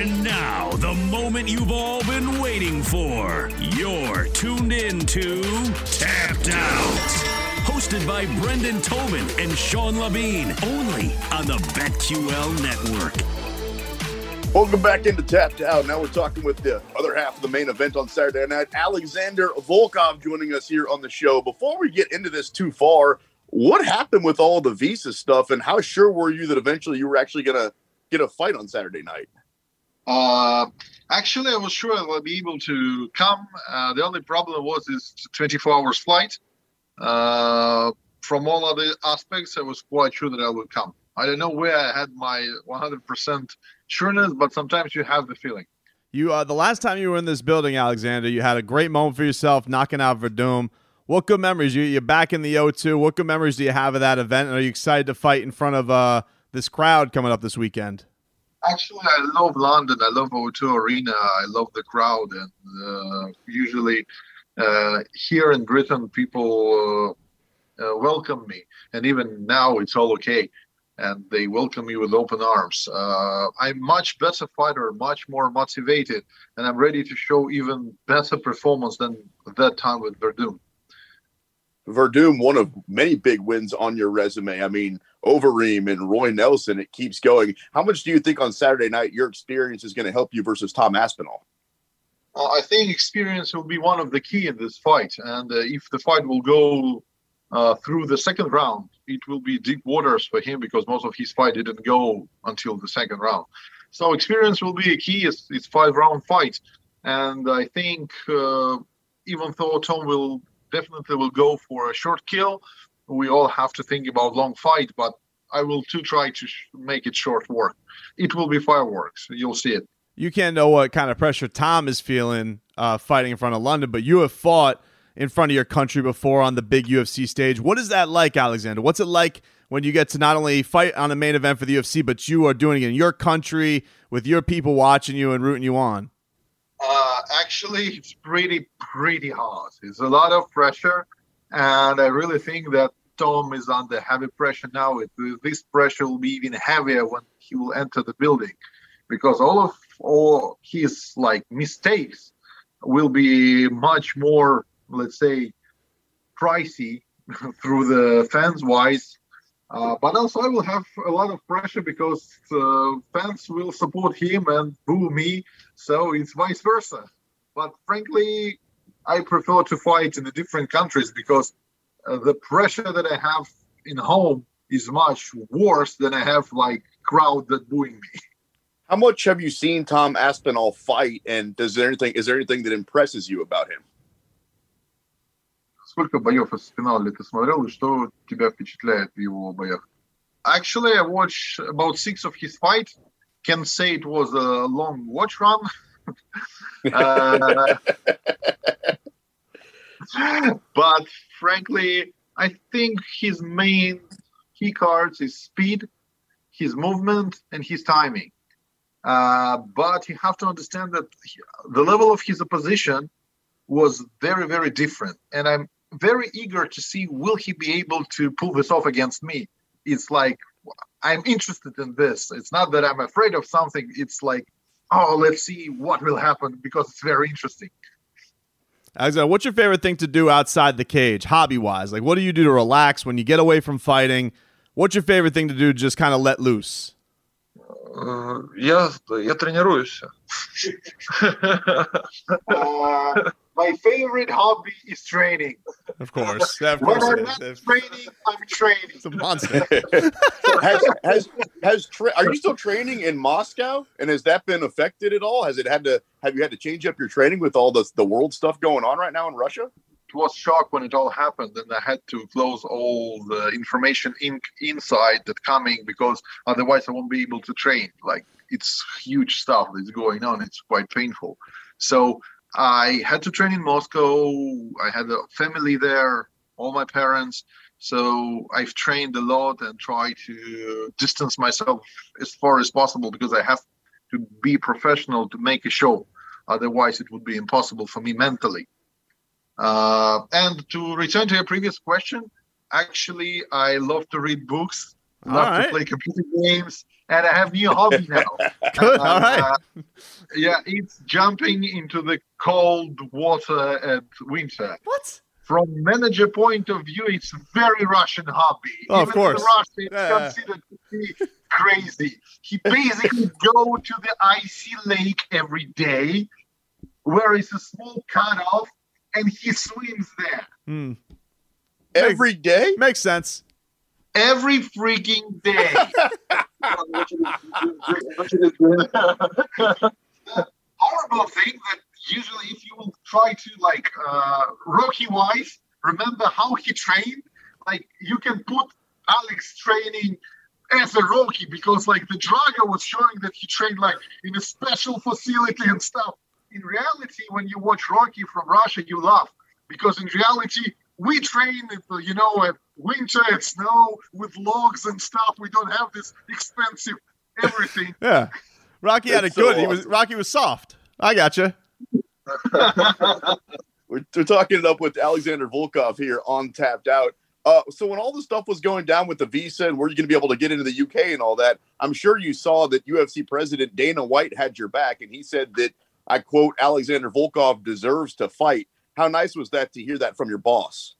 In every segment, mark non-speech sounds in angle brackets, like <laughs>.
And now, the moment you've all been waiting for. You're tuned in to Tapped Out. Hosted by Brendan Tobin and Sean Levine, only on the BetQL network. Welcome back into Tapped Out. Now we're talking with the other half of the main event on Saturday night. Alexander Volkov joining us here on the show. Before we get into this too far, what happened with all the visa stuff, and how sure were you that eventually you were actually going to get a fight on Saturday night? Uh, actually, I was sure I would be able to come. Uh, the only problem was this 24 hours flight. Uh, from all other aspects, I was quite sure that I would come. I don't know where I had my 100% sureness, but sometimes you have the feeling. You, uh, the last time you were in this building, Alexander, you had a great moment for yourself, knocking out Werdum. What good memories? You, you're back in the O2. What good memories do you have of that event? And are you excited to fight in front of uh, this crowd coming up this weekend? Actually, I love London. I love O2 Arena. I love the crowd, and uh, usually uh, here in Britain, people uh, uh, welcome me, and even now it's all okay, and they welcome me with open arms. Uh, I'm much better fighter, much more motivated, and I'm ready to show even better performance than that time with Werdum. Werdum, one of many big wins on your resume. I mean, Overeem and Roy Nelson, it keeps going. How much do you think on Saturday night your experience is going to help you versus Tom Aspinall? Uh, I think experience will be one of the key in this fight, and uh, if the fight will go uh, through the second round, it will be deep waters for him because most of his fight didn't go until the second round. So experience will be a key. It's, it's five round fight, and I think uh, even though Tom will definitely will go for a short kill, we all have to think about long fight, but I will too try to sh- make it short work. It will be fireworks. You'll see it. You can't know what kind of pressure Tom is feeling uh, fighting in front of London, but you have fought in front of your country before on the big UFC stage. What is that like, Alexander? What's it like when you get to not only fight on a main event for the UFC, but you are doing it in your country with your people watching you and rooting you on? Actually, it's pretty, pretty hard. It's a lot of pressure, and I really think that Tom is under heavy pressure now. It, this pressure will be even heavier when he will enter the building, because all of all his like mistakes will be much more, let's say, pricey <laughs> through the fans wise. Uh, but also, I will have a lot of pressure because uh, fans will support him and boo me, so it's vice versa. But frankly, I prefer to fight in the different countries because uh, the pressure that I have in home is much worse than I have like crowd that booing me. <laughs> How much have you seen Tom Aspinall fight, and does there anything is there anything that impresses you about him? Сколько боев из финала ты смотрел, и что тебя впечатляет в его боях? Actually, I watched about six of his fight. Can say it was a long watch run. uh, <laughs> but frankly, I think his main key cards is speed, his movement, and his timing. Uh, but you have to understand that he, the level of his opposition was very, very different. And I'm very eager to see will he be able to pull this off against me. It's like I'm interested in this. It's not that I'm afraid of something. It's like, oh, let's see what will happen because it's very interesting. Alexander, what's your favorite thing to do outside the cage, hobby wise? Like, what do you do to relax when you get away from fighting? What's your favorite thing to do to just kind of let loose? Я, я тренируюсь. uh, my favorite hobby is training. Of course. Of when course I'm not training, I'm training. It's a monster. <laughs> has has has tra- are you still training in Moscow? And has that been affected at all? Has it had to have you had to change up your training with all the the world stuff going on right now in Russia? It was shock when it all happened, and I had to close all the information in, inside that coming because otherwise I won't be able to train. Like it's huge stuff that's going on. It's quite painful. So I had to train in Moscow. I had a family there, all my parents. So I've trained a lot and try to distance myself as far as possible because I have to be professional to make a show. Otherwise, it would be impossible for me mentally. Uh, and to return to your previous question, actually, I love to read books, love right. to play computer games, and I have new hobby now. <laughs> Good. All right. Uh, yeah, it's jumping into the cold water at winter. What? From manager point of view, it's very Russian hobby. Oh, of course. In Russia, it's Yeah. considered to be crazy. He basically <laughs> go to the icy lake every day, where is a small cutoff, and he swims there Hmm. Every day? Makes sense. every freaking day. <laughs> <laughs> horrible thing that usually if you will try to like uh, Rocky wise, remember how he trained? Like you can put Alex training as a Rocky because like the Drago was showing that he trained like in a special facility and stuff. In reality, when you watch Rocky from Russia, you laugh because in reality we train, at, you know, at winter, at snow with logs and stuff. We don't have this expensive everything. <laughs> Yeah. Rocky had it so good. He was. Rocky was soft. I gotcha. <laughs> We're, we're talking it up with Alexander Volkov here on Tapped Out. Uh, so when all the stuff was going down with the visa and were you going to be able to get into the UK and all that, I'm sure you saw that UFC president Dana White had your back, and he said that I quote Alexander Volkov deserves to fight. How nice was that to hear that from your boss?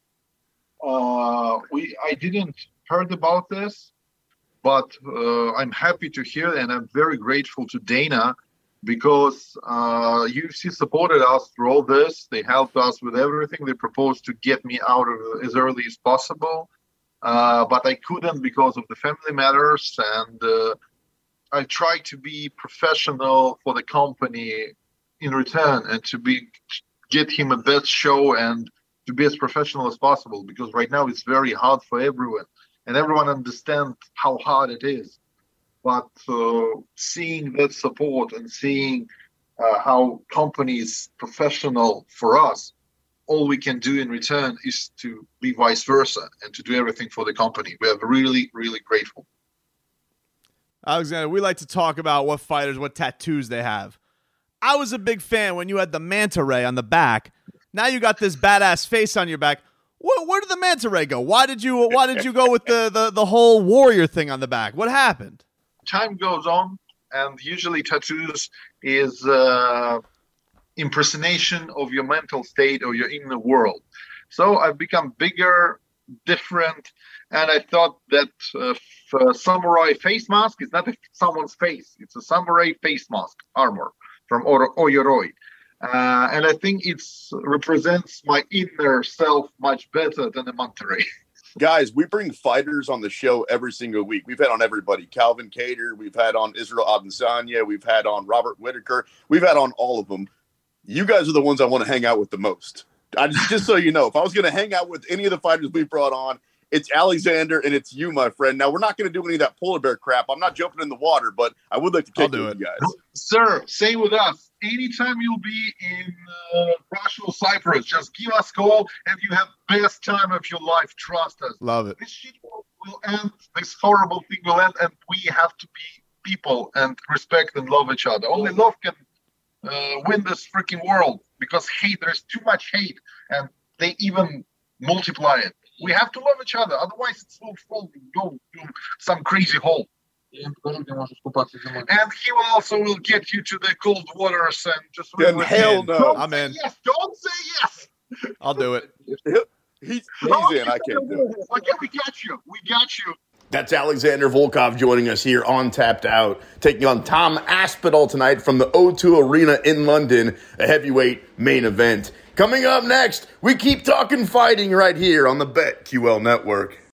uh, we I didn't heard about this, but uh, I'm happy to hear, and I'm very grateful to Dana because uh, UFC supported us through all this. They helped us with everything. They proposed to get me out of as early as possible, uh, but I couldn't because of the family matters, and uh, I tried to be professional for the company in return, and to be get him a best show and to be as professional as possible because right now it's very hard for everyone and everyone understands how hard it is. But uh, seeing that support and seeing uh, how companies professional for us all we can do in return is to be vice versa and to do everything for the company. We are really really grateful. Alexander, we like to talk about what fighters, what tattoos they have. I was a big fan when you had the manta ray on the back. Now you got this badass face on your back. Where, where did the manta ray go? Why did you Why did you go with the, the the whole warrior thing on the back? What happened? time goes on and usually tattoos is uh, impersonation of your mental state or your inner world so i've become bigger different and i thought that uh, samurai face mask is not a, someone's face it's a samurai face mask armor from oyoroi uh, and i think it represents my inner self much better than a manta ray. <laughs> Guys, we bring fighters on the show every single week. We've had on everybody Calvin Kattar, we've had on Israel Adesanya, we've had on Robert Whitaker, we've had on all of them. You guys are the ones I want to hang out with the most. I just, just so you know, if I was going to hang out with any of the fighters we brought on, it's Alexander and it's you, my friend. Now we're not going to do any of that polar bear crap. I'm not jumping in the water, but I would like to I'll kick do it it. with you guys. Sir, same with us. Anytime you'll be in uh, Russia or Cyprus, just give us a call and you have best time of your life. Trust us. Love it. This shit will, will end. This horrible thing will end, and we have to be people and respect and love each other. Only love can uh, win this freaking world because hate. There's too much hate, and they even multiply it. We have to love each other, otherwise it will fall go to some crazy hole. And he will also will get you to the cold waters and just Then with hell no. Don't I'm in. Yes, don't say yes. I'll do it. He's, Oh, in. I can't do it. Okay, we got you. We got you. That's Alexander Volkov joining us here on Tapped Out, taking on Tom Aspinall tonight from the O2 Arena in London, a heavyweight main event. Coming up next, we keep talking fighting right here on the BetQL Network.